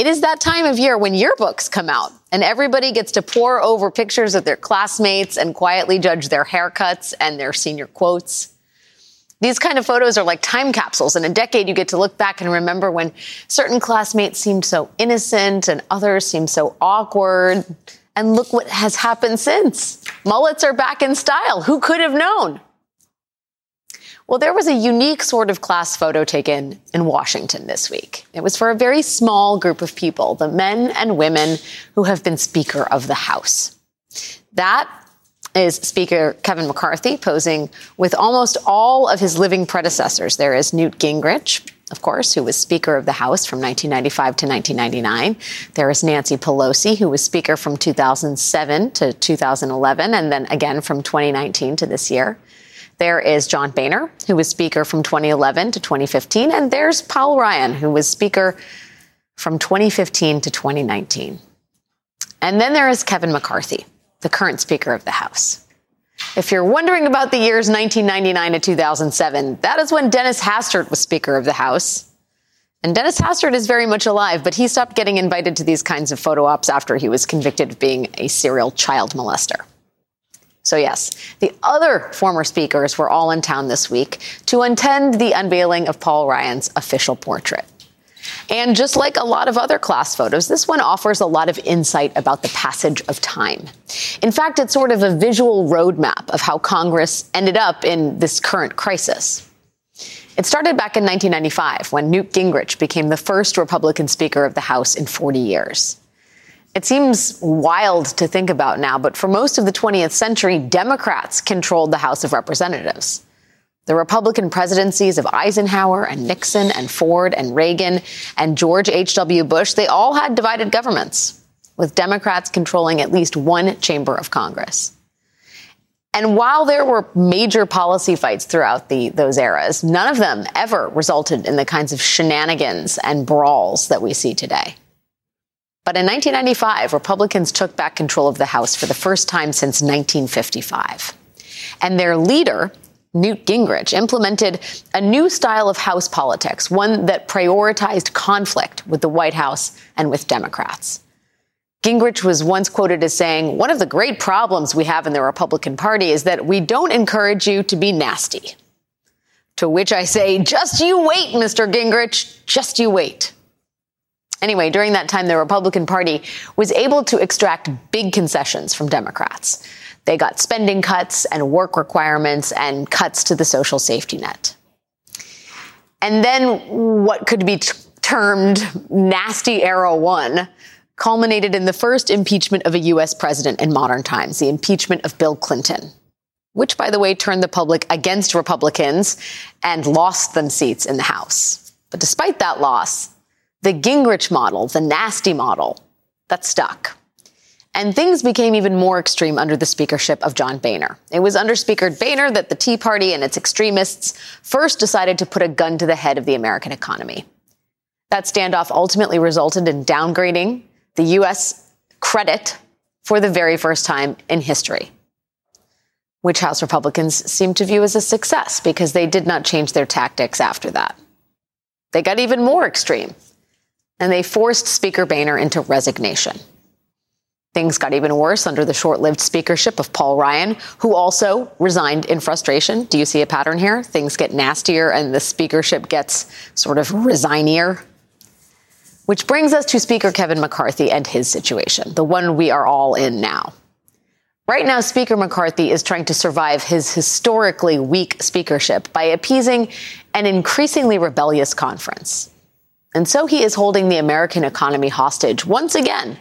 It is that time of year when yearbooks come out and everybody gets to pore over pictures of their classmates and quietly judge their haircuts and their senior quotes. These kind of photos are like time capsules. In a decade, you get to look back and remember when certain classmates seemed so innocent and others seemed so awkward. And look what has happened since. Mullets are back in style. Who could have known? Well, there was a unique sort of class photo taken in Washington this week. It was for a very small group of people, the men and women who have been Speaker of the House. That is Speaker Kevin McCarthy posing with almost all of his living predecessors. There is Newt Gingrich, of course, who was Speaker of the House from 1995 to 1999. There is Nancy Pelosi, who was Speaker from 2007 to 2011, and then again from 2019 to this year. There is John Boehner, who was Speaker from 2011 to 2015. And there's Paul Ryan, who was Speaker from 2015 to 2019. And then there is Kevin McCarthy, the current Speaker of the House. If you're wondering about the years 1999 to 2007, that is when Dennis Hastert was Speaker of the House. And Dennis Hastert is very much alive, but he stopped getting invited to these kinds of photo ops after he was convicted of being a serial child molester. So, yes, the other former speakers were all in town this week to attend the unveiling of Paul Ryan's official portrait. And just like a lot of other class photos, this one offers a lot of insight about the passage of time. In fact, it's sort of a visual roadmap of how Congress ended up in this current crisis. It started back in 1995 when Newt Gingrich became the first Republican Speaker of the House in 40 years. It seems wild to think about now, but for most of the 20th century, Democrats controlled the House of Representatives. The Republican presidencies of Eisenhower and Nixon and Ford and Reagan and George H.W. Bush, they all had divided governments, with Democrats controlling at least one chamber of Congress. And while there were major policy fights throughout the, those eras, none of them ever resulted in the kinds of shenanigans and brawls that we see today. But in 1995, Republicans took back control of the House for the first time since 1955. And their leader, Newt Gingrich, implemented a new style of House politics, one that prioritized conflict with the White House and with Democrats. Gingrich was once quoted as saying, One of the great problems we have in the Republican Party is that we don't encourage you to be nasty. To which I say, Just you wait, Mr. Gingrich, just you wait. Anyway, during that time, the Republican Party was able to extract big concessions from Democrats. They got spending cuts and work requirements and cuts to the social safety net. And then what could be t- termed nasty era one culminated in the first impeachment of a U.S. president in modern times, the impeachment of Bill Clinton, which, by the way, turned the public against Republicans and lost them seats in the House. But despite that loss, the Gingrich model, the nasty model, that stuck. And things became even more extreme under the speakership of John Boehner. It was under Speaker Boehner that the Tea Party and its extremists first decided to put a gun to the head of the American economy. That standoff ultimately resulted in downgrading the U.S. credit for the very first time in history, which House Republicans seem to view as a success because they did not change their tactics after that. They got even more extreme and they forced Speaker Boehner into resignation. Things got even worse under the short lived speakership of Paul Ryan, who also resigned in frustration. Do you see a pattern here? Things get nastier and the speakership gets sort of resignier. Which brings us to Speaker Kevin McCarthy and his situation, the one we are all in now. Right now, Speaker McCarthy is trying to survive his historically weak speakership by appeasing an increasingly rebellious conference. And so he is holding the American economy hostage once again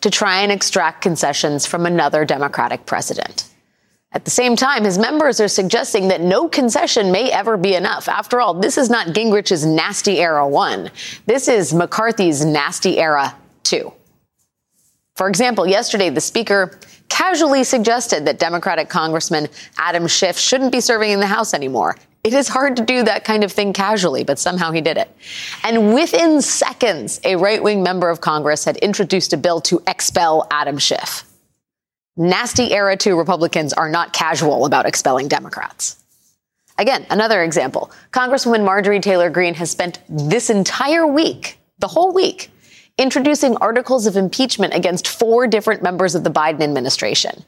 to try and extract concessions from another Democratic president. At the same time, his members are suggesting that no concession may ever be enough. After all, this is not Gingrich's nasty era one. This is McCarthy's nasty era two. For example, yesterday, the speaker casually suggested that Democratic Congressman Adam Schiff shouldn't be serving in the House anymore. It is hard to do that kind of thing casually, but somehow he did it. And within seconds, a right wing member of Congress had introduced a bill to expel Adam Schiff. Nasty era two Republicans are not casual about expelling Democrats. Again, another example. Congresswoman Marjorie Taylor Greene has spent this entire week, the whole week, introducing articles of impeachment against four different members of the Biden administration.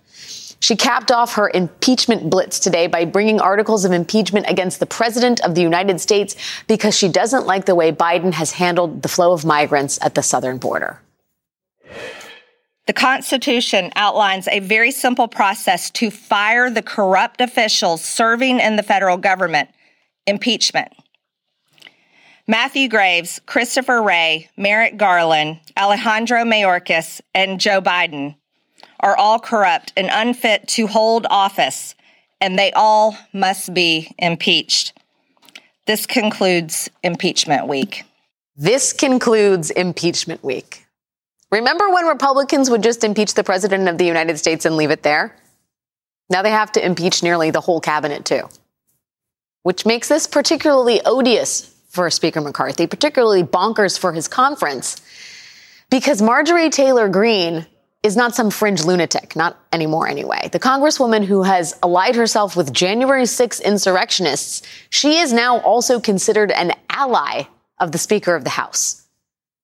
She capped off her impeachment blitz today by bringing articles of impeachment against the president of the United States because she doesn't like the way Biden has handled the flow of migrants at the southern border. The Constitution outlines a very simple process to fire the corrupt officials serving in the federal government impeachment. Matthew Graves, Christopher Wray, Merrick Garland, Alejandro Mayorkas, and Joe Biden are all corrupt and unfit to hold office, and they all must be impeached. This concludes impeachment week. This concludes impeachment week. Remember when Republicans would just impeach the president of the United States and leave it there? Now they have to impeach nearly the whole cabinet, too. Which makes this particularly odious for Speaker McCarthy, particularly bonkers for his conference, because Marjorie Taylor Greene is not some fringe lunatic, not anymore anyway. The congresswoman who has allied herself with January 6 insurrectionists, she is now also considered an ally of the Speaker of the House.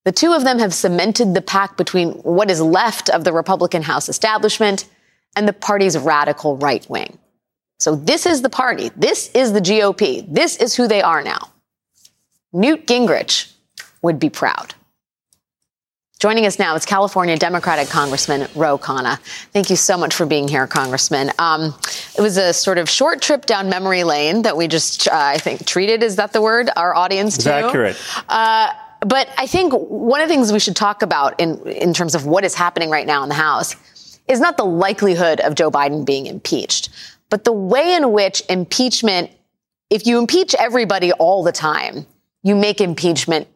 The two of them have cemented the pact between what is left of the Republican House establishment and the party's radical right wing. So this is the party. This is the GOP. This is who they are now. Newt Gingrich would be proud. Joining us now is California Democratic Congressman Ro Khanna. Thank you so much for being here, Congressman. Um, it was a sort of short trip down memory lane that we just, uh, I think, treated. Is that the word? Our audience too. accurate. Uh, but I think one of the things we should talk about in in terms of what is happening right now in the House is not the likelihood of Joe Biden being impeached, but the way in which impeachment, if you impeach everybody all the time, you make impeachment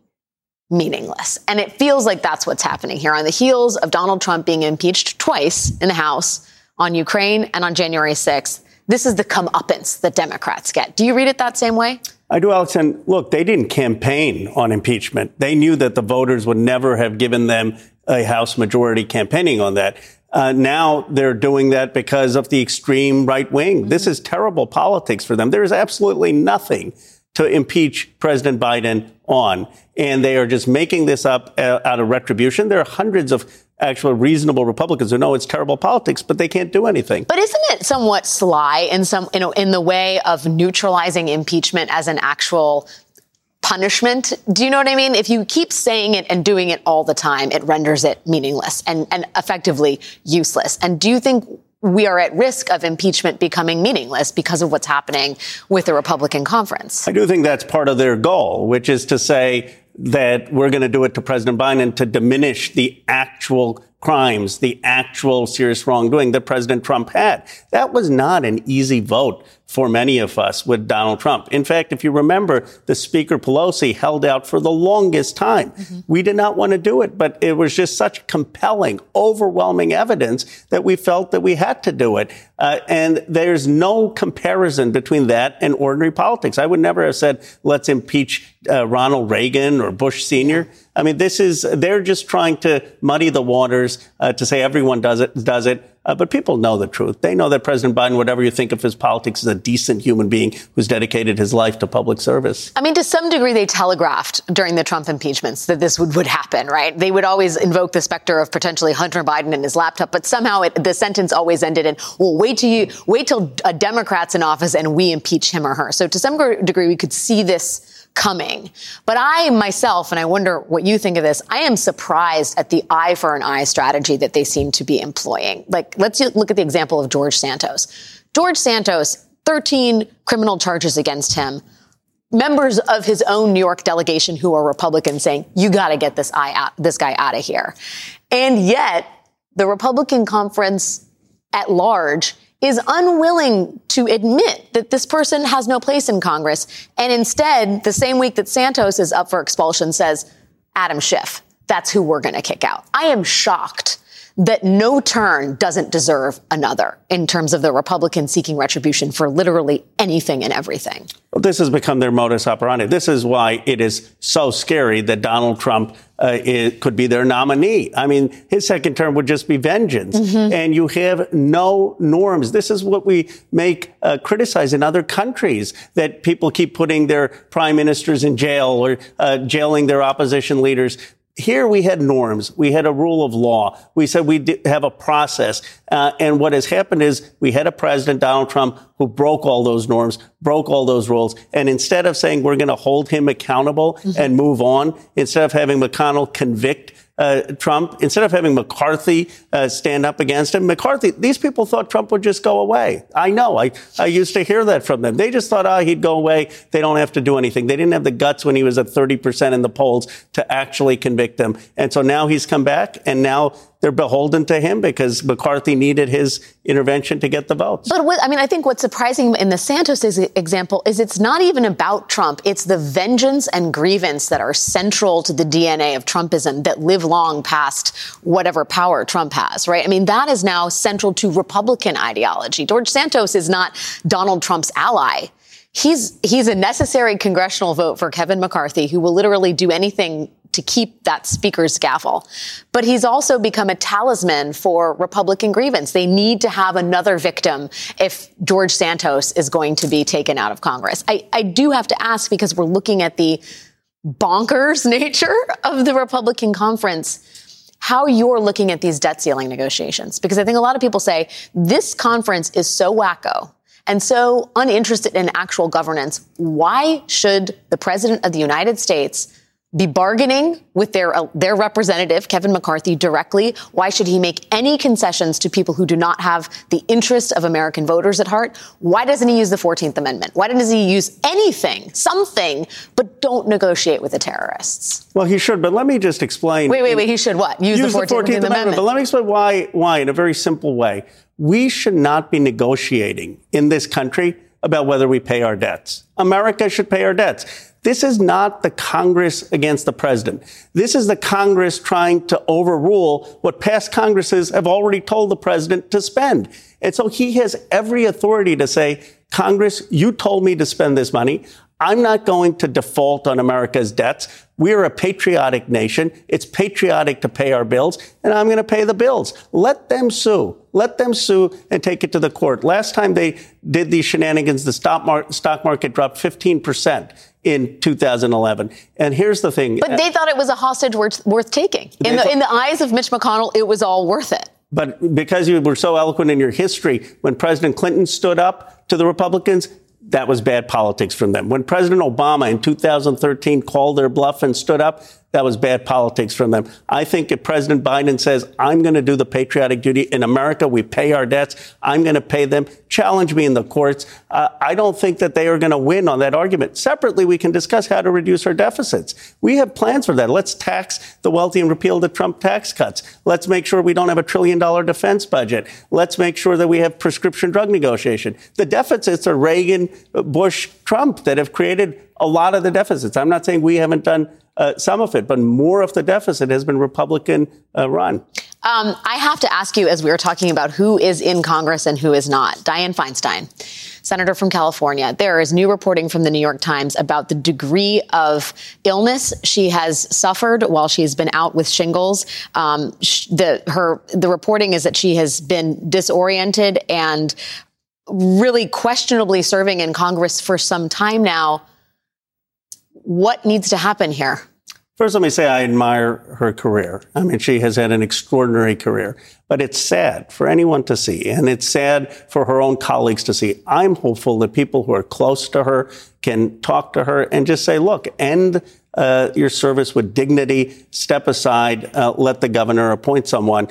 meaningless. And it feels like that's what's happening here on the heels of Donald Trump being impeached twice in the House on Ukraine and on January 6th. This is the comeuppance that Democrats get. Do you read it that same way? I do, Alex. And look, they didn't campaign on impeachment. They knew that the voters would never have given them a House majority campaigning on that. Uh, now they're doing that because of the extreme right wing. Mm-hmm. This is terrible politics for them. There is absolutely nothing to impeach President Biden on. And they are just making this up uh, out of retribution. There are hundreds of actual reasonable Republicans who know it's terrible politics, but they can't do anything. But isn't it somewhat sly in some, you know, in the way of neutralizing impeachment as an actual punishment. Do you know what I mean? If you keep saying it and doing it all the time, it renders it meaningless and, and effectively useless. And do you think we are at risk of impeachment becoming meaningless because of what's happening with the Republican conference. I do think that's part of their goal, which is to say that we're going to do it to President Biden to diminish the actual crimes, the actual serious wrongdoing that President Trump had. That was not an easy vote for many of us with Donald Trump. In fact, if you remember, the Speaker Pelosi held out for the longest time. Mm-hmm. We did not want to do it, but it was just such compelling, overwhelming evidence that we felt that we had to do it. Uh, and there's no comparison between that and ordinary politics. I would never have said, let's impeach uh, Ronald Reagan or Bush Sr. I mean, this is, they're just trying to muddy the waters uh, to say everyone does it, does it. Uh, but people know the truth. They know that President Biden, whatever you think of his politics, is a decent human being who's dedicated his life to public service. I mean, to some degree, they telegraphed during the Trump impeachments that this would, would happen, right? They would always invoke the specter of potentially Hunter Biden and his laptop, but somehow it, the sentence always ended in, well, wait till you, wait till a Democrat's in office and we impeach him or her. So to some degree, we could see this coming. But I myself, and I wonder what you think of this, I am surprised at the eye for an eye strategy that they seem to be employing. Like, let's look at the example of George Santos. George Santos, 13 criminal charges against him. Members of his own New York delegation who are Republicans saying, you got to get this, out, this guy out of here. And yet, the Republican conference at large is unwilling to admit that this person has no place in Congress. And instead, the same week that Santos is up for expulsion says, Adam Schiff, that's who we're going to kick out. I am shocked that no turn doesn't deserve another in terms of the Republicans seeking retribution for literally anything and everything. Well, this has become their modus operandi. This is why it is so scary that Donald Trump uh, could be their nominee. I mean, his second term would just be vengeance. Mm-hmm. And you have no norms. This is what we make uh, criticize in other countries that people keep putting their prime ministers in jail or uh, jailing their opposition leaders Here we had norms. We had a rule of law. We said we have a process. Uh, and what has happened is we had a president, Donald Trump, who broke all those norms, broke all those rules. And instead of saying we're going to hold him accountable mm-hmm. and move on, instead of having McConnell convict uh, Trump, instead of having McCarthy uh, stand up against him, McCarthy, these people thought Trump would just go away. I know. I, I used to hear that from them. They just thought, oh, he'd go away. They don't have to do anything. They didn't have the guts when he was at 30% in the polls to actually convict them. And so now he's come back and now they're beholden to him because McCarthy needed his intervention to get the votes. But what, I mean, I think what's surprising in the Santos example is it's not even about Trump. It's the vengeance and grievance that are central to the DNA of Trumpism that live long past whatever power Trump has, right? I mean, that is now central to Republican ideology. George Santos is not Donald Trump's ally. He's he's a necessary congressional vote for Kevin McCarthy, who will literally do anything to keep that speaker's gavel. But he's also become a talisman for Republican grievance. They need to have another victim if George Santos is going to be taken out of Congress. I, I do have to ask because we're looking at the bonkers nature of the Republican conference how you're looking at these debt ceiling negotiations. Because I think a lot of people say this conference is so wacko and so uninterested in actual governance. Why should the president of the United States be bargaining with their uh, their representative Kevin McCarthy directly. Why should he make any concessions to people who do not have the interest of American voters at heart? Why doesn't he use the 14th Amendment? Why doesn't he use anything, something, but don't negotiate with the terrorists? Well, he should, but let me just explain. Wait, wait, wait. He should what? Use, use the, 14th, the 14th Amendment. Amendment. But let me explain why why in a very simple way. We should not be negotiating in this country about whether we pay our debts. America should pay our debts. This is not the Congress against the president. This is the Congress trying to overrule what past Congresses have already told the president to spend. And so he has every authority to say, Congress, you told me to spend this money. I'm not going to default on America's debts. We're a patriotic nation. It's patriotic to pay our bills, and I'm going to pay the bills. Let them sue. Let them sue and take it to the court. Last time they did these shenanigans, the stock, mar- stock market dropped 15 percent in 2011. And here's the thing. But they thought it was a hostage worth, worth taking. In the, in the eyes of Mitch McConnell, it was all worth it. But because you were so eloquent in your history, when President Clinton stood up to the Republicans, that was bad politics from them. When President Obama in 2013 called their bluff and stood up, that was bad politics from them. I think if President Biden says, I'm going to do the patriotic duty in America, we pay our debts, I'm going to pay them, challenge me in the courts. Uh, I don't think that they are going to win on that argument. Separately, we can discuss how to reduce our deficits. We have plans for that. Let's tax the wealthy and repeal the Trump tax cuts. Let's make sure we don't have a trillion dollar defense budget. Let's make sure that we have prescription drug negotiation. The deficits are Reagan, Bush, Trump that have created a lot of the deficits. I'm not saying we haven't done uh, some of it, but more of the deficit has been Republican uh, run. Um, I have to ask you, as we were talking about who is in Congress and who is not, Dianne Feinstein, senator from California. There is new reporting from the New York Times about the degree of illness she has suffered while she's been out with shingles. Um, the her the reporting is that she has been disoriented and really questionably serving in Congress for some time now. What needs to happen here? First, let me say I admire her career. I mean, she has had an extraordinary career, but it's sad for anyone to see, and it's sad for her own colleagues to see. I'm hopeful that people who are close to her can talk to her and just say, look, end uh, your service with dignity, step aside, uh, let the governor appoint someone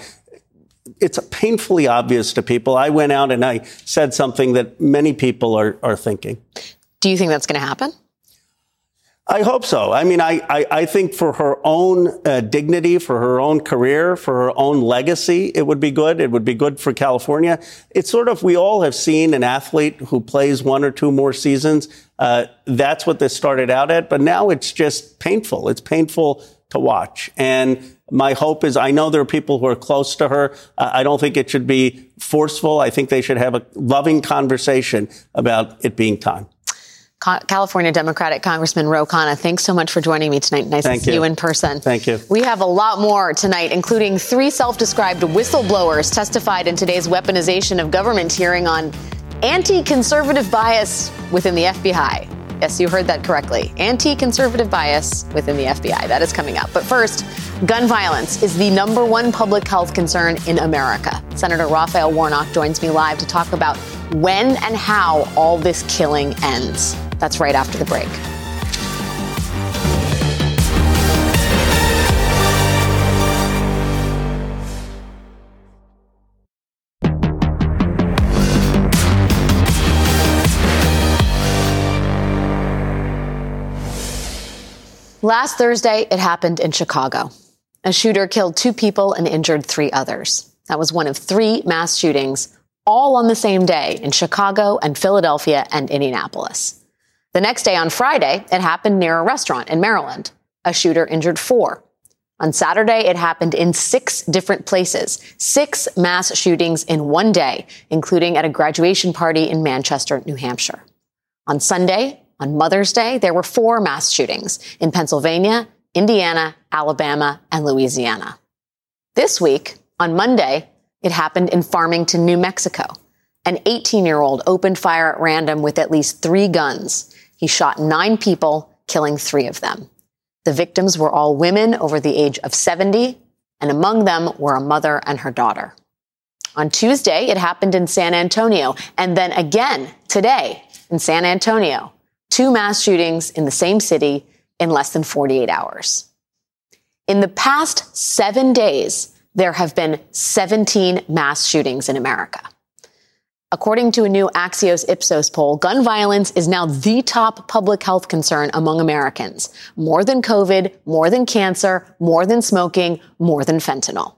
it's painfully obvious to people. I went out and I said something that many people are, are thinking. Do you think that's going to happen? I hope so. I mean, I, I, I think for her own uh, dignity, for her own career, for her own legacy, it would be good. It would be good for California. It's sort of, we all have seen an athlete who plays one or two more seasons. Uh, that's what this started out at, but now it's just painful. It's painful to watch. And my hope is I know there are people who are close to her. Uh, I don't think it should be forceful. I think they should have a loving conversation about it being time. California Democratic Congressman Ro Khanna, thanks so much for joining me tonight. Nice Thank to see you. you in person. Thank you. We have a lot more tonight, including three self-described whistleblowers testified in today's weaponization of government hearing on anti-conservative bias within the FBI. Yes, you heard that correctly. Anti-conservative bias within the FBI. That is coming up. But first, Gun violence is the number one public health concern in America. Senator Raphael Warnock joins me live to talk about when and how all this killing ends. That's right after the break. Last Thursday, it happened in Chicago. A shooter killed two people and injured three others. That was one of three mass shootings, all on the same day in Chicago and Philadelphia and Indianapolis. The next day on Friday, it happened near a restaurant in Maryland. A shooter injured four. On Saturday, it happened in six different places, six mass shootings in one day, including at a graduation party in Manchester, New Hampshire. On Sunday, on Mother's Day, there were four mass shootings in Pennsylvania, Indiana, Alabama, and Louisiana. This week, on Monday, it happened in Farmington, New Mexico. An 18 year old opened fire at random with at least three guns. He shot nine people, killing three of them. The victims were all women over the age of 70, and among them were a mother and her daughter. On Tuesday, it happened in San Antonio, and then again today in San Antonio two mass shootings in the same city in less than 48 hours. In the past seven days, there have been 17 mass shootings in America. According to a new Axios Ipsos poll, gun violence is now the top public health concern among Americans. More than COVID, more than cancer, more than smoking, more than fentanyl.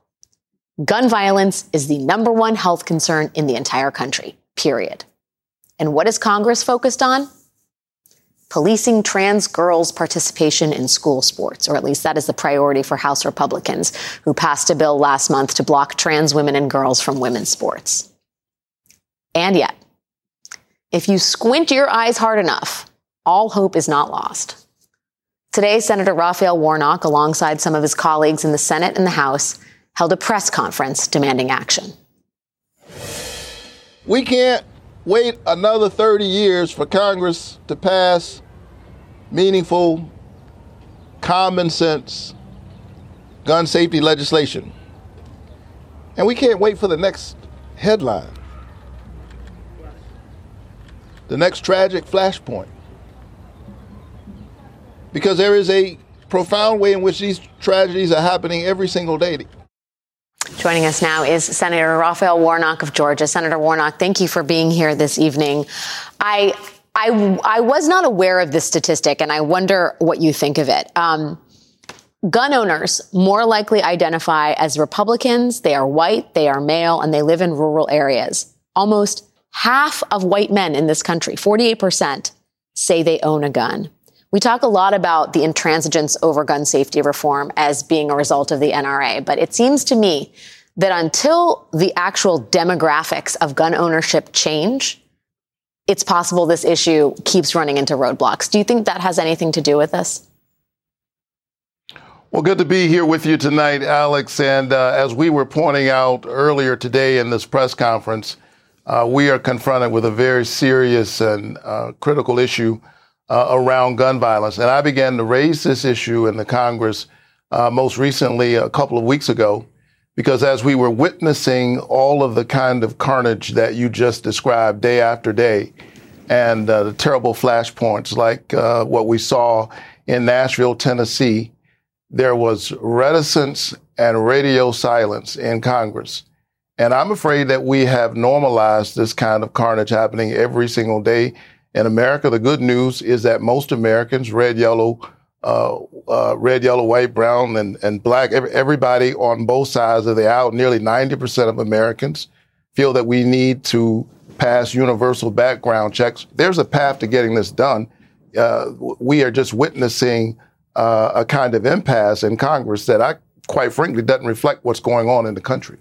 Gun violence is the number one health concern in the entire country, period. And what is Congress focused on? Policing trans girls' participation in school sports, or at least that is the priority for House Republicans, who passed a bill last month to block trans women and girls from women's sports. And yet, if you squint your eyes hard enough, all hope is not lost. Today, Senator Raphael Warnock, alongside some of his colleagues in the Senate and the House, held a press conference demanding action. We can't wait another 30 years for Congress to pass meaningful, common sense gun safety legislation. And we can't wait for the next headline, the next tragic flashpoint. Because there is a profound way in which these tragedies are happening every single day. Joining us now is Senator Raphael Warnock of Georgia. Senator Warnock, thank you for being here this evening. I I, I was not aware of this statistic, and I wonder what you think of it. Um, gun owners more likely identify as Republicans. They are white, they are male, and they live in rural areas. Almost half of white men in this country, 48%, say they own a gun. We talk a lot about the intransigence over gun safety reform as being a result of the NRA, but it seems to me that until the actual demographics of gun ownership change, it's possible this issue keeps running into roadblocks. Do you think that has anything to do with this? Well, good to be here with you tonight, Alex. And uh, as we were pointing out earlier today in this press conference, uh, we are confronted with a very serious and uh, critical issue uh, around gun violence. And I began to raise this issue in the Congress uh, most recently a couple of weeks ago, because as we were witnessing all of the kind of carnage that you just described day after day, and uh, the terrible flashpoints like uh, what we saw in Nashville, Tennessee, there was reticence and radio silence in Congress. And I'm afraid that we have normalized this kind of carnage happening every single day in America, the good news is that most Americans, red, yellow, uh, uh, red, yellow, white, brown, and, and black, every, everybody on both sides of the aisle, nearly 90% of Americans feel that we need to pass universal background checks. There's a path to getting this done. Uh, we are just witnessing uh, a kind of impasse in Congress that I, quite frankly, doesn't reflect what's going on in the country.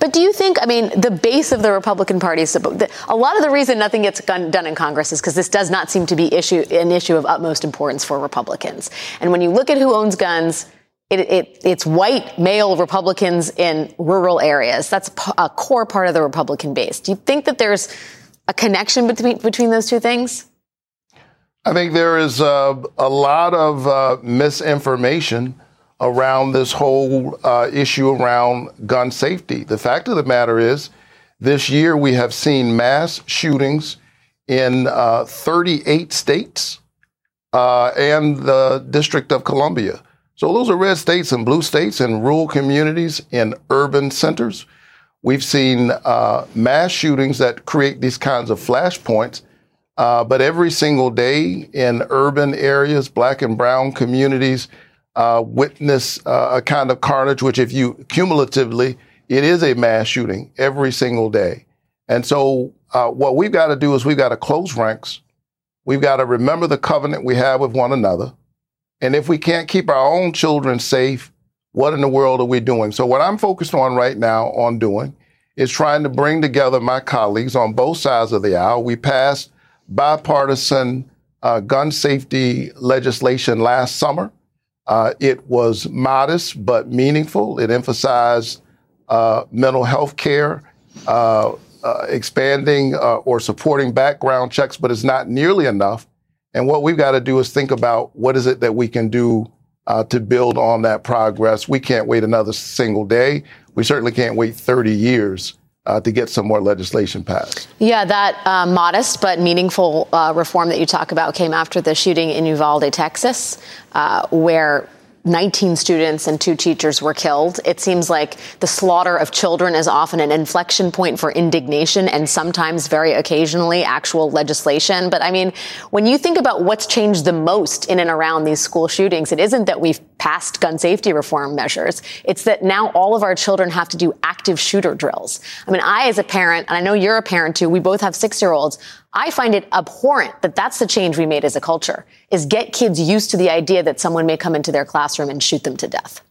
But do you think, I mean, the base of the Republican Party, is a lot of the reason nothing gets done in Congress is because this does not seem to be issue, an issue of utmost importance for Republicans. And when you look at who owns guns, it, it, it's white male Republicans in rural areas. That's a core part of the Republican base. Do you think that there's a connection between, between those two things? I think there is uh, a lot of uh, misinformation around this whole uh, issue around gun safety. The fact of the matter is, this year we have seen mass shootings in uh, 38 states uh, and the District of Columbia. So those are red states and blue states in rural communities, in urban centers. We've seen uh, mass shootings that create these kinds of flashpoints. Uh, but every single day in urban areas, black and brown communities uh, witness uh, a kind of carnage, which, if you cumulatively, it is a mass shooting every single day. And so, uh, what we've got to do is we've got to close ranks. We've got to remember the covenant we have with one another. And if we can't keep our own children safe, what in the world are we doing? So what I'm focused on right now on doing is trying to bring together my colleagues on both sides of the aisle. We passed bipartisan uh, gun safety legislation last summer. Uh, it was modest but meaningful. It emphasized uh, mental health care, uh, uh, expanding uh, or supporting background checks, but it's not nearly enough and what we've got to do is think about what is it that we can do uh, to build on that progress. We can't wait another single day. We certainly can't wait 30 years uh, to get some more legislation passed. Yeah, that uh, modest but meaningful uh, reform that you talk about came after the shooting in Uvalde, Texas, uh, where 19 students and two teachers were killed. It seems like the slaughter of children is often an inflection point for indignation and sometimes very occasionally actual legislation. But I mean, when you think about what's changed the most in and around these school shootings, it isn't that we've passed gun safety reform measures. It's that now all of our children have to do active shooter drills. I mean, I as a parent, and I know you're a parent too, we both have six year olds. I find it abhorrent that that's the change we made as a culture is get kids used to the idea that someone may come into their classroom and shoot them to death.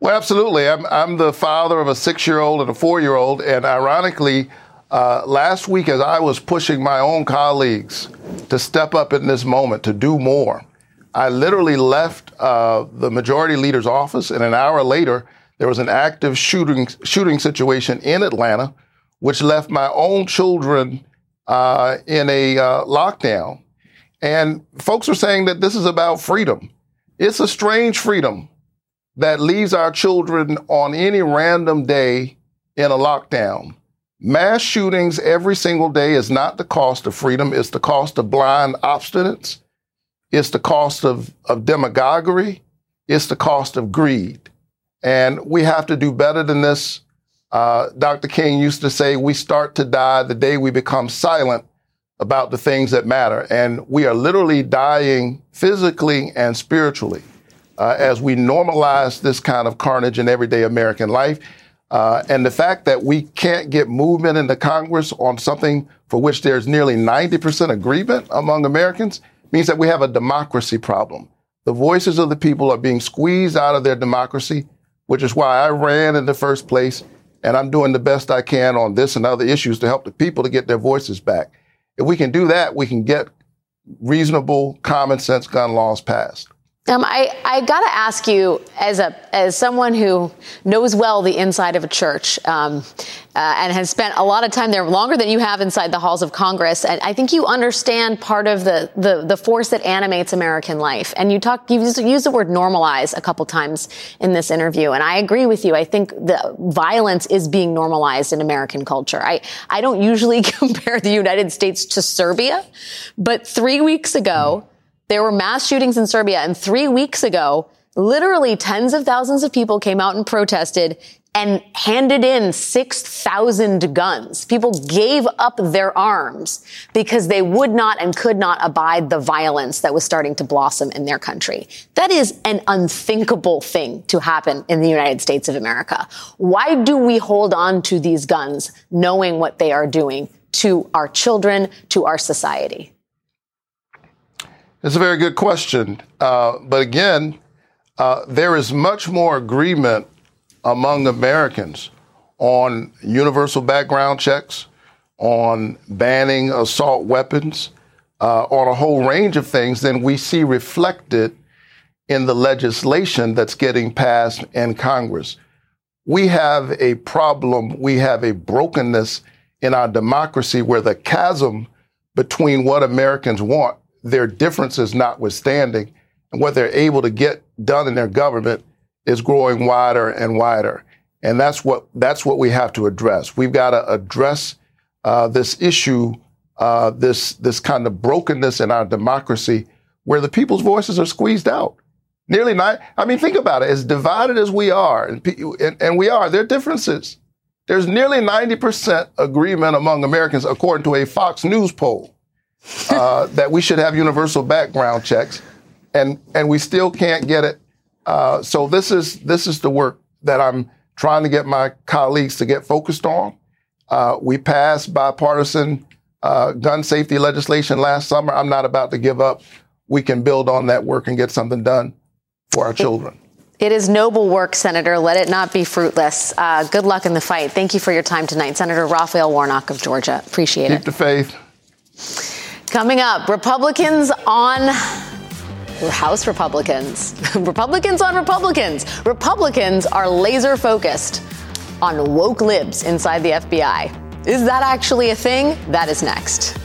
Well, absolutely. I'm, I'm the father of a six year old and a four year old. And ironically, uh, last week, as I was pushing my own colleagues to step up in this moment, to do more, I literally left uh, the majority leader's office, and an hour later, there was an active shooting shooting situation in Atlanta which left my own children uh, in a uh, lockdown. And folks are saying that this is about freedom. It's a strange freedom that leaves our children on any random day in a lockdown. Mass shootings every single day is not the cost of freedom, it's the cost of blind obstinance, it's the cost of, of demagoguery, it's the cost of greed. And we have to do better than this uh, Dr. King used to say, we start to die the day we become silent about the things that matter. And we are literally dying physically and spiritually uh, as we normalize this kind of carnage in everyday American life. Uh, and the fact that we can't get movement into Congress on something for which there's nearly 90% agreement among Americans means that we have a democracy problem. The voices of the people are being squeezed out of their democracy, which is why I ran in the first place and I'm doing the best I can on this and other issues to help the people to get their voices back. If we can do that, we can get reasonable, common sense gun laws passed. Um, I, I got to ask you, as a as someone who knows well the inside of a church um, uh, and has spent a lot of time there, longer than you have inside the halls of Congress, and I think you understand part of the the, the force that animates American life. And you talk, you use, use the word normalize a couple times in this interview, and I agree with you. I think the violence is being normalized in American culture. I I don't usually compare the United States to Serbia, but three weeks ago. There were mass shootings in Serbia, and three weeks ago, literally tens of thousands of people came out and protested and handed in 6,000 guns. People gave up their arms because they would not and could not abide the violence that was starting to blossom in their country. That is an unthinkable thing to happen in the United States of America. Why do we hold on to these guns knowing what they are doing to our children, to our society? It's a very good question. Uh, but again, uh, there is much more agreement among Americans on universal background checks, on banning assault weapons, uh, on a whole range of things than we see reflected in the legislation that's getting passed in Congress. We have a problem, we have a brokenness in our democracy where the chasm between what Americans want their differences notwithstanding, and what they're able to get done in their government is growing wider and wider. And that's what, that's what we have to address. We've got to address uh, this issue, uh, this, this kind of brokenness in our democracy where the people's voices are squeezed out. Nearly nine. I mean, think about it. As divided as we are, and, and, and we are, there are differences. There's nearly 90% agreement among Americans, according to a Fox News poll, uh, that we should have universal background checks, and and we still can't get it. Uh, so this is this is the work that I'm trying to get my colleagues to get focused on. Uh, we passed bipartisan uh, gun safety legislation last summer. I'm not about to give up. We can build on that work and get something done for our children. It is noble work, Senator. Let it not be fruitless. Uh, good luck in the fight. Thank you for your time tonight, Senator Raphael Warnock of Georgia. Appreciate Keep it. Keep the faith. Coming up, Republicans on House Republicans. Republicans on Republicans. Republicans are laser focused on woke libs inside the FBI. Is that actually a thing? That is next.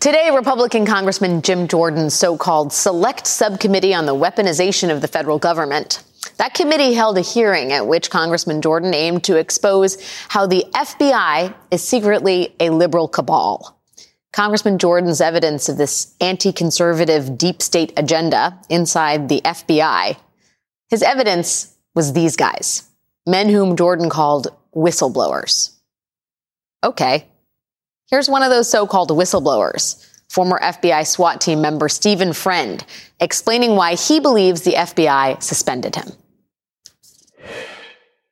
Today, Republican Congressman Jim Jordan's so called Select Subcommittee on the Weaponization of the Federal Government. That committee held a hearing at which Congressman Jordan aimed to expose how the FBI is secretly a liberal cabal. Congressman Jordan's evidence of this anti conservative deep state agenda inside the FBI, his evidence was these guys, men whom Jordan called whistleblowers. Okay, Here's one of those so-called whistleblowers, former FBI SWAT team member Stephen Friend, explaining why he believes the FBI suspended him.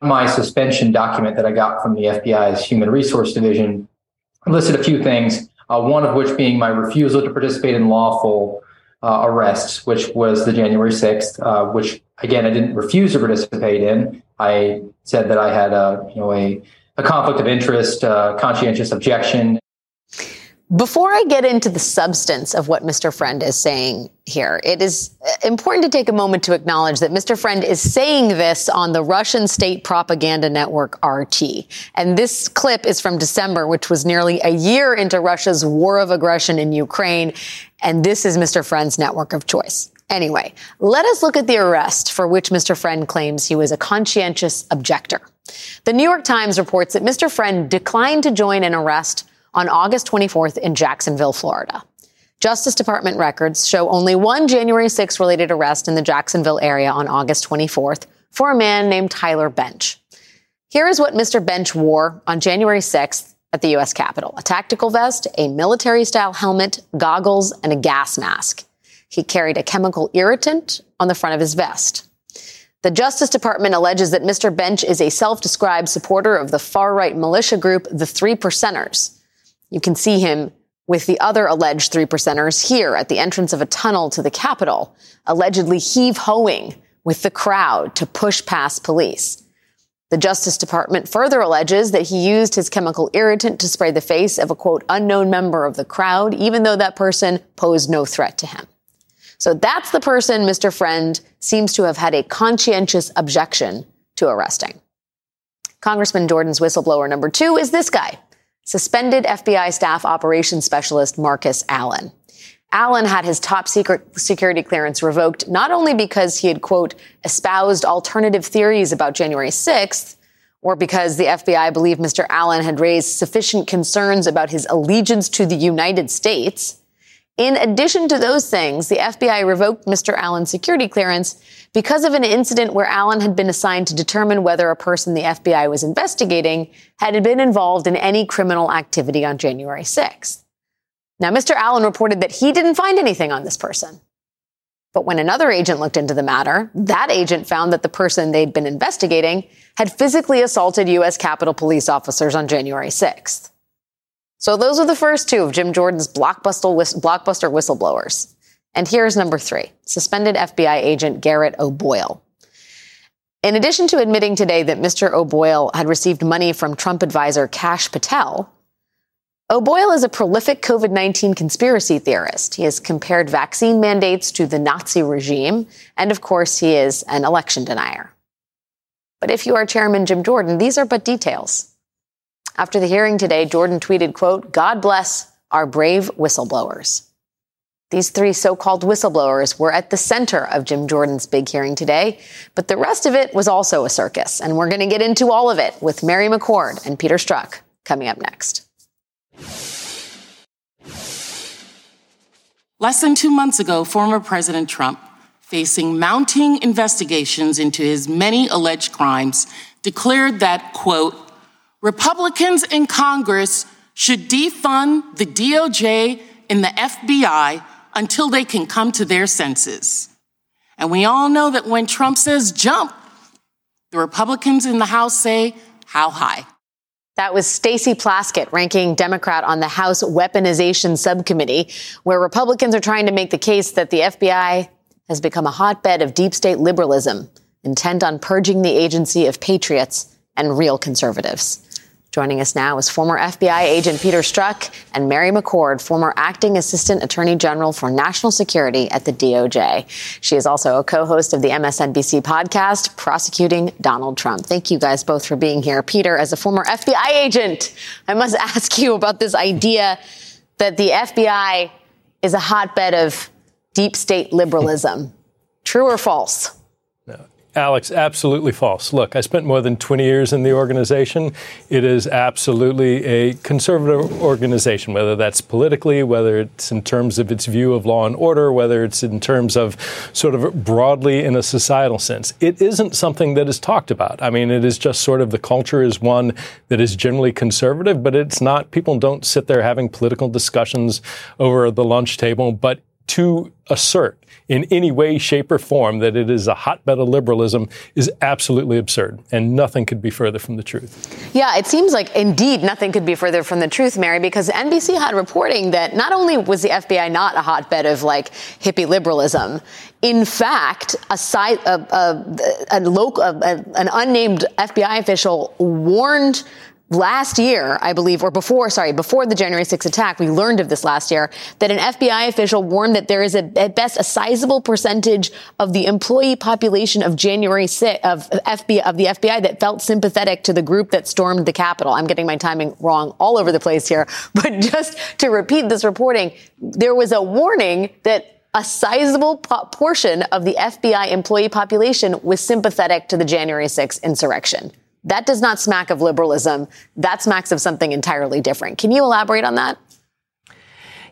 My suspension document that I got from the FBI's Human Resource Division listed a few things, uh, one of which being my refusal to participate in lawful uh, arrests, which was the January 6th, uh, which again, I didn't refuse to participate in. I said that I had a, you know, a, a conflict of interest, uh, conscientious objection. Before I get into the substance of what Mr. Friend is saying here, it is uh, important to take a moment to acknowledge that Mr. Friend is saying this on the Russian state propaganda network RT. And this clip is from December, which was nearly a year into Russia's war of aggression in Ukraine. And this is Mr. Friend's network of choice. Anyway, let us look at the arrest for which Mr. Friend claims he was a conscientious objector. The New York Times reports that Mr. Friend declined to join an arrest on August 24th in Jacksonville, Florida. Justice Department records show only one January 6 related arrest in the Jacksonville area on August 24th for a man named Tyler Bench. Here is what Mr. Bench wore on January 6th at the U.S. Capitol a tactical vest, a military style helmet, goggles, and a gas mask. He carried a chemical irritant on the front of his vest. The Justice Department alleges that Mr. Bench is a self described supporter of the far right militia group, the Three Percenters. You can see him with the other alleged three percenters here at the entrance of a tunnel to the Capitol, allegedly heave hoeing with the crowd to push past police. The Justice Department further alleges that he used his chemical irritant to spray the face of a quote unknown member of the crowd, even though that person posed no threat to him. So that's the person Mr. Friend seems to have had a conscientious objection to arresting. Congressman Jordan's whistleblower number two is this guy, suspended FBI staff operations specialist Marcus Allen. Allen had his top secret security clearance revoked not only because he had, quote, espoused alternative theories about January 6th, or because the FBI believed Mr. Allen had raised sufficient concerns about his allegiance to the United States. In addition to those things, the FBI revoked Mr. Allen's security clearance because of an incident where Allen had been assigned to determine whether a person the FBI was investigating had been involved in any criminal activity on January 6th. Now, Mr. Allen reported that he didn't find anything on this person. But when another agent looked into the matter, that agent found that the person they'd been investigating had physically assaulted U.S. Capitol police officers on January 6th. So those are the first two of Jim Jordan's blockbuster, blockbuster whistleblowers. And here's number three suspended FBI agent Garrett O'Boyle. In addition to admitting today that Mr. O'Boyle had received money from Trump advisor Kash Patel, O'Boyle is a prolific COVID 19 conspiracy theorist. He has compared vaccine mandates to the Nazi regime. And of course, he is an election denier. But if you are Chairman Jim Jordan, these are but details. After the hearing today, Jordan tweeted, quote, God bless our brave whistleblowers. These three so-called whistleblowers were at the center of Jim Jordan's big hearing today, but the rest of it was also a circus. And we're going to get into all of it with Mary McCord and Peter Strzok coming up next. Less than two months ago, former President Trump, facing mounting investigations into his many alleged crimes, declared that, quote, Republicans in Congress should defund the DOJ and the FBI until they can come to their senses. And we all know that when Trump says jump, the Republicans in the House say, how high? That was Stacey Plaskett, ranking Democrat on the House Weaponization Subcommittee, where Republicans are trying to make the case that the FBI has become a hotbed of deep state liberalism, intent on purging the agency of patriots and real conservatives. Joining us now is former FBI agent Peter Strzok and Mary McCord, former acting assistant attorney general for national security at the DOJ. She is also a co-host of the MSNBC podcast, Prosecuting Donald Trump. Thank you guys both for being here. Peter, as a former FBI agent, I must ask you about this idea that the FBI is a hotbed of deep state liberalism. True or false? Alex, absolutely false. Look, I spent more than 20 years in the organization. It is absolutely a conservative organization, whether that's politically, whether it's in terms of its view of law and order, whether it's in terms of sort of broadly in a societal sense. It isn't something that is talked about. I mean, it is just sort of the culture is one that is generally conservative, but it's not, people don't sit there having political discussions over the lunch table, but to assert in any way, shape, or form that it is a hotbed of liberalism is absolutely absurd, and nothing could be further from the truth. Yeah, it seems like indeed nothing could be further from the truth, Mary, because NBC had reporting that not only was the FBI not a hotbed of like hippie liberalism, in fact, a, side, a, a, a local, an unnamed FBI official warned last year, I believe, or before, sorry, before the January 6th attack, we learned of this last year, that an FBI official warned that there is a, at best a sizable percentage of the employee population of January 6th, of FBI, of the FBI that felt sympathetic to the group that stormed the Capitol. I'm getting my timing wrong all over the place here, but just to repeat this reporting, there was a warning that a sizable po- portion of the FBI employee population was sympathetic to the January 6th insurrection. That does not smack of liberalism. That smacks of something entirely different. Can you elaborate on that?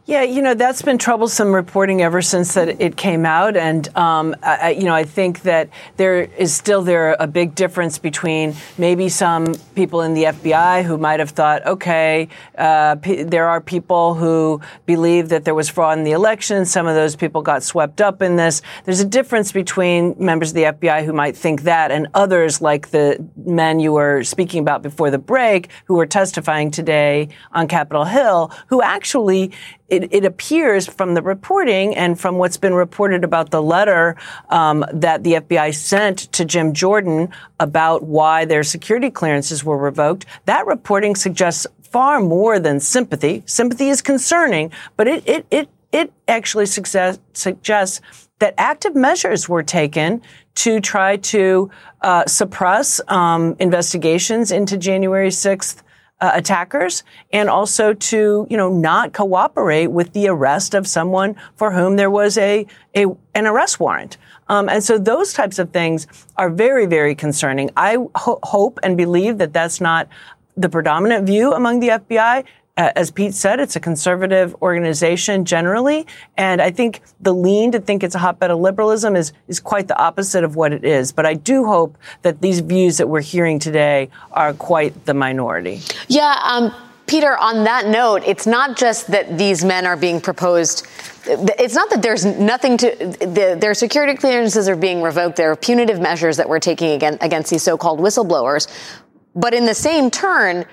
Yeah, you know that's been troublesome reporting ever since that it came out, and um, I, you know I think that there is still there a big difference between maybe some people in the FBI who might have thought, okay, uh, p- there are people who believe that there was fraud in the election. Some of those people got swept up in this. There's a difference between members of the FBI who might think that and others like the men you were speaking about before the break who were testifying today on Capitol Hill who actually it, it, appears from the reporting and from what's been reported about the letter um, that the FBI sent to Jim Jordan about why their security clearances were revoked, that reporting suggests far more than sympathy. Sympathy is concerning, but it it it it actually suggest, suggests that active measures were taken to try to uh, suppress um, investigations into January 6th uh, attackers and also to, you know, not cooperate with the arrest of someone for whom there was a, a an arrest warrant. Um, and so those types of things are very, very concerning. I ho- hope and believe that that's not the predominant view among the FBI as Pete said, it's a conservative organization generally. And I think the lean to think it's a hotbed of liberalism is, is quite the opposite of what it is. But I do hope that these views that we're hearing today are quite the minority. Yeah. Um, Peter, on that note, it's not just that these men are being proposed. It's not that there's nothing to, the, their security clearances are being revoked. There are punitive measures that we're taking against, against these so-called whistleblowers. But in the same turn,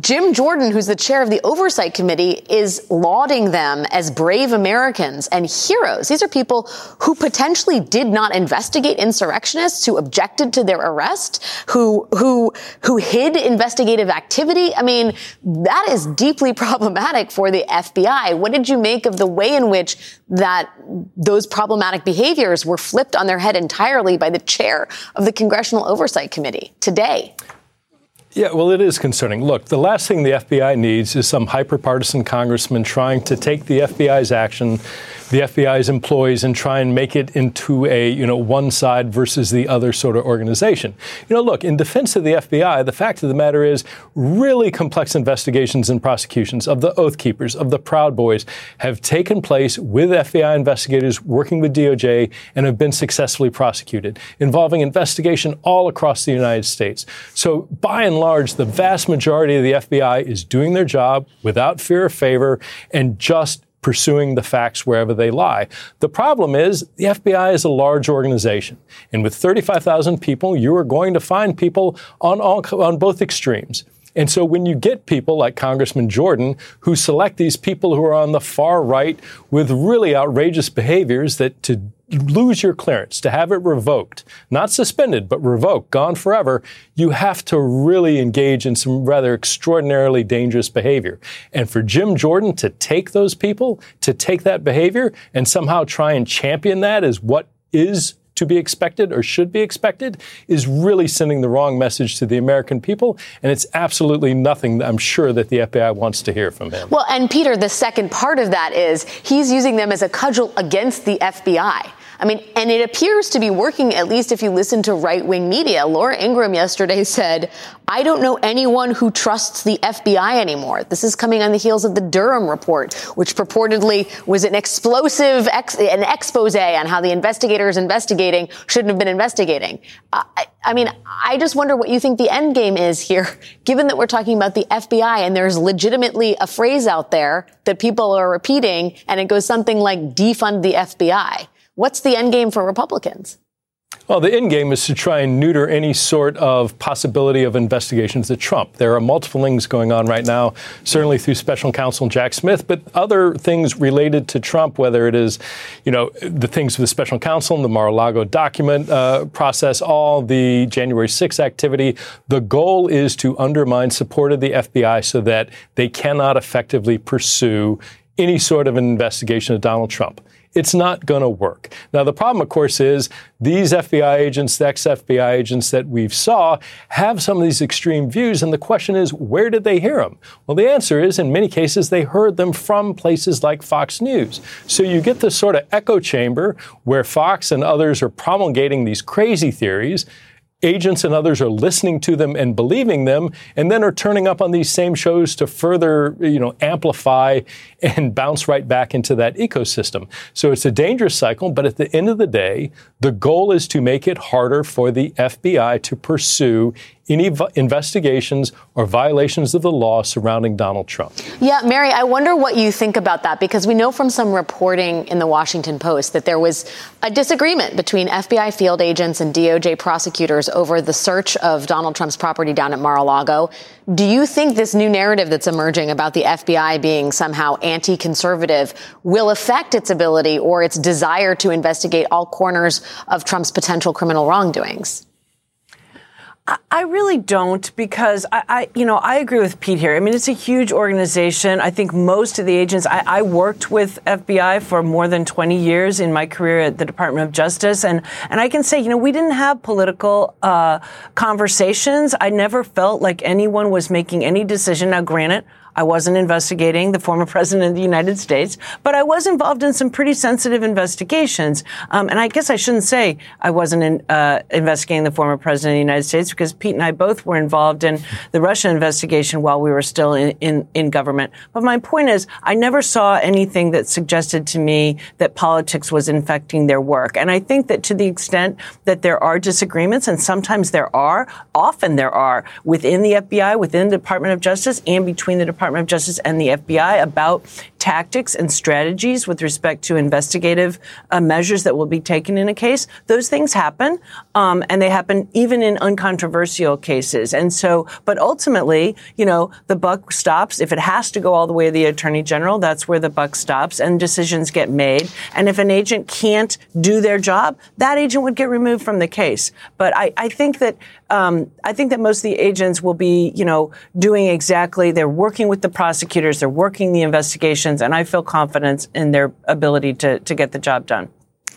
Jim Jordan, who's the chair of the Oversight Committee, is lauding them as brave Americans and heroes. These are people who potentially did not investigate insurrectionists, who objected to their arrest, who who who hid investigative activity. I mean, that is deeply problematic for the FBI. What did you make of the way in which that those problematic behaviors were flipped on their head entirely by the chair of the Congressional Oversight Committee today? Yeah, well, it is concerning. Look, the last thing the FBI needs is some hyper-partisan congressman trying to take the FBI's action the FBI's employees and try and make it into a, you know, one side versus the other sort of organization. You know, look, in defense of the FBI, the fact of the matter is really complex investigations and prosecutions of the Oath Keepers, of the Proud Boys have taken place with FBI investigators working with DOJ and have been successfully prosecuted, involving investigation all across the United States. So by and large, the vast majority of the FBI is doing their job without fear or favor and just pursuing the facts wherever they lie. The problem is the FBI is a large organization, and with 35,000 people, you are going to find people on all, on both extremes. And so when you get people like Congressman Jordan who select these people who are on the far right with really outrageous behaviors that to lose your clearance, to have it revoked, not suspended, but revoked, gone forever, you have to really engage in some rather extraordinarily dangerous behavior. And for Jim Jordan to take those people, to take that behavior and somehow try and champion that as what is to be expected or should be expected is really sending the wrong message to the American people. And it's absolutely nothing I'm sure that the FBI wants to hear from him. Well, and Peter, the second part of that is he's using them as a cudgel against the FBI. I mean, and it appears to be working, at least if you listen to right wing media. Laura Ingraham yesterday said, I don't know anyone who trusts the FBI anymore. This is coming on the heels of the Durham report, which purportedly was an explosive, ex- an expose on how the investigators investigating shouldn't have been investigating. Uh, I, I mean, I just wonder what you think the end game is here, given that we're talking about the FBI and there's legitimately a phrase out there that people are repeating and it goes something like defund the FBI. What's the end game for Republicans? Well, the end game is to try and neuter any sort of possibility of investigations of Trump. There are multiple things going on right now, certainly through Special Counsel Jack Smith, but other things related to Trump, whether it is, you know, the things with the Special Counsel, and the Mar-a-Lago document uh, process, all the January 6 activity. The goal is to undermine support of the FBI so that they cannot effectively pursue any sort of an investigation of Donald Trump. It's not going to work. Now, the problem, of course, is these FBI agents, the ex-FBI agents that we've saw, have some of these extreme views, and the question is, where did they hear them? Well, the answer is, in many cases, they heard them from places like Fox News. So you get this sort of echo chamber where Fox and others are promulgating these crazy theories agents and others are listening to them and believing them and then are turning up on these same shows to further you know amplify and bounce right back into that ecosystem. So it's a dangerous cycle but at the end of the day the goal is to make it harder for the FBI to pursue any v- investigations or violations of the law surrounding Donald Trump. Yeah, Mary, I wonder what you think about that because we know from some reporting in the Washington Post that there was a disagreement between FBI field agents and DOJ prosecutors over the search of Donald Trump's property down at Mar-a-Lago. Do you think this new narrative that's emerging about the FBI being somehow anti-conservative will affect its ability or its desire to investigate all corners of Trump's potential criminal wrongdoings? I really don't because I, I, you know, I agree with Pete here. I mean, it's a huge organization. I think most of the agents, I, I, worked with FBI for more than 20 years in my career at the Department of Justice. And, and I can say, you know, we didn't have political uh, conversations. I never felt like anyone was making any decision. Now, granted, I wasn't investigating the former president of the United States, but I was involved in some pretty sensitive investigations. Um, and I guess I shouldn't say I wasn't in, uh, investigating the former president of the United States because Pete and I both were involved in the Russia investigation while we were still in, in, in government. But my point is, I never saw anything that suggested to me that politics was infecting their work. And I think that to the extent that there are disagreements, and sometimes there are, often there are, within the FBI, within the Department of Justice, and between the Department Department of Justice and the FBI about tactics and strategies with respect to investigative uh, measures that will be taken in a case. Those things happen, um, and they happen even in uncontroversial cases. And so, but ultimately, you know, the buck stops. If it has to go all the way to the attorney general, that's where the buck stops, and decisions get made. And if an agent can't do their job, that agent would get removed from the case. But I, I think that um, I think that most of the agents will be, you know, doing exactly. They're working with the prosecutors. They're working the and I feel confidence in their ability to to get the job done.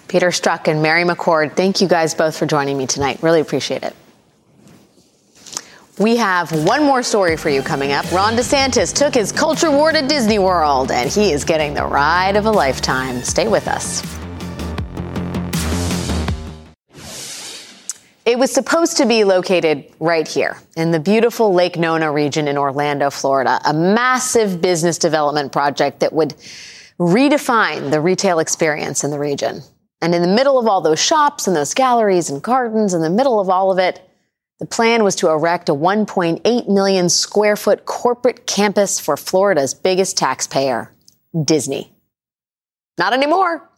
Peter Strzok and Mary McCord, thank you guys both for joining me tonight. Really appreciate it. We have one more story for you coming up. Ron DeSantis took his culture war to Disney World, and he is getting the ride of a lifetime. Stay with us. It was supposed to be located right here in the beautiful Lake Nona region in Orlando, Florida, a massive business development project that would redefine the retail experience in the region. And in the middle of all those shops and those galleries and gardens, in the middle of all of it, the plan was to erect a 1.8 million square foot corporate campus for Florida's biggest taxpayer, Disney. Not anymore.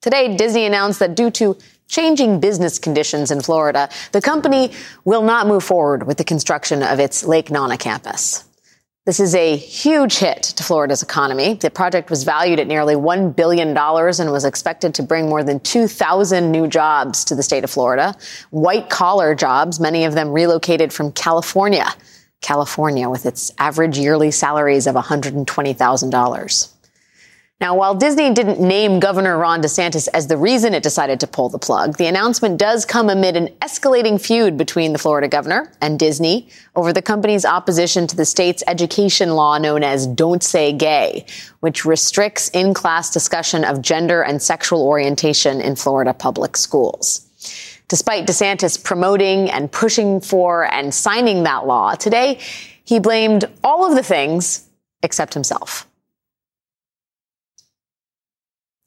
Today, Disney announced that due to changing business conditions in Florida, the company will not move forward with the construction of its Lake Nona campus. This is a huge hit to Florida's economy. The project was valued at nearly $1 billion and was expected to bring more than 2,000 new jobs to the state of Florida. White collar jobs, many of them relocated from California. California, with its average yearly salaries of $120,000. Now, while Disney didn't name Governor Ron DeSantis as the reason it decided to pull the plug, the announcement does come amid an escalating feud between the Florida governor and Disney over the company's opposition to the state's education law known as Don't Say Gay, which restricts in-class discussion of gender and sexual orientation in Florida public schools. Despite DeSantis promoting and pushing for and signing that law, today he blamed all of the things except himself.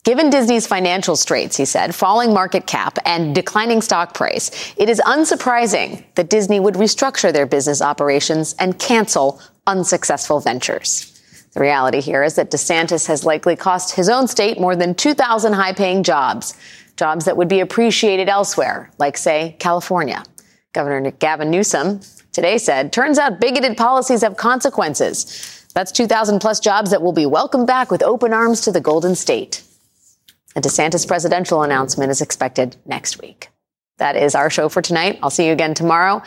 Given Disney's financial straits, he said, falling market cap and declining stock price, it is unsurprising that Disney would restructure their business operations and cancel unsuccessful ventures. The reality here is that DeSantis has likely cost his own state more than 2,000 high paying jobs, jobs that would be appreciated elsewhere, like, say, California. Governor Gavin Newsom today said, turns out bigoted policies have consequences. That's 2,000 plus jobs that will be welcomed back with open arms to the Golden State. A DeSantis presidential announcement is expected next week. That is our show for tonight. I'll see you again tomorrow.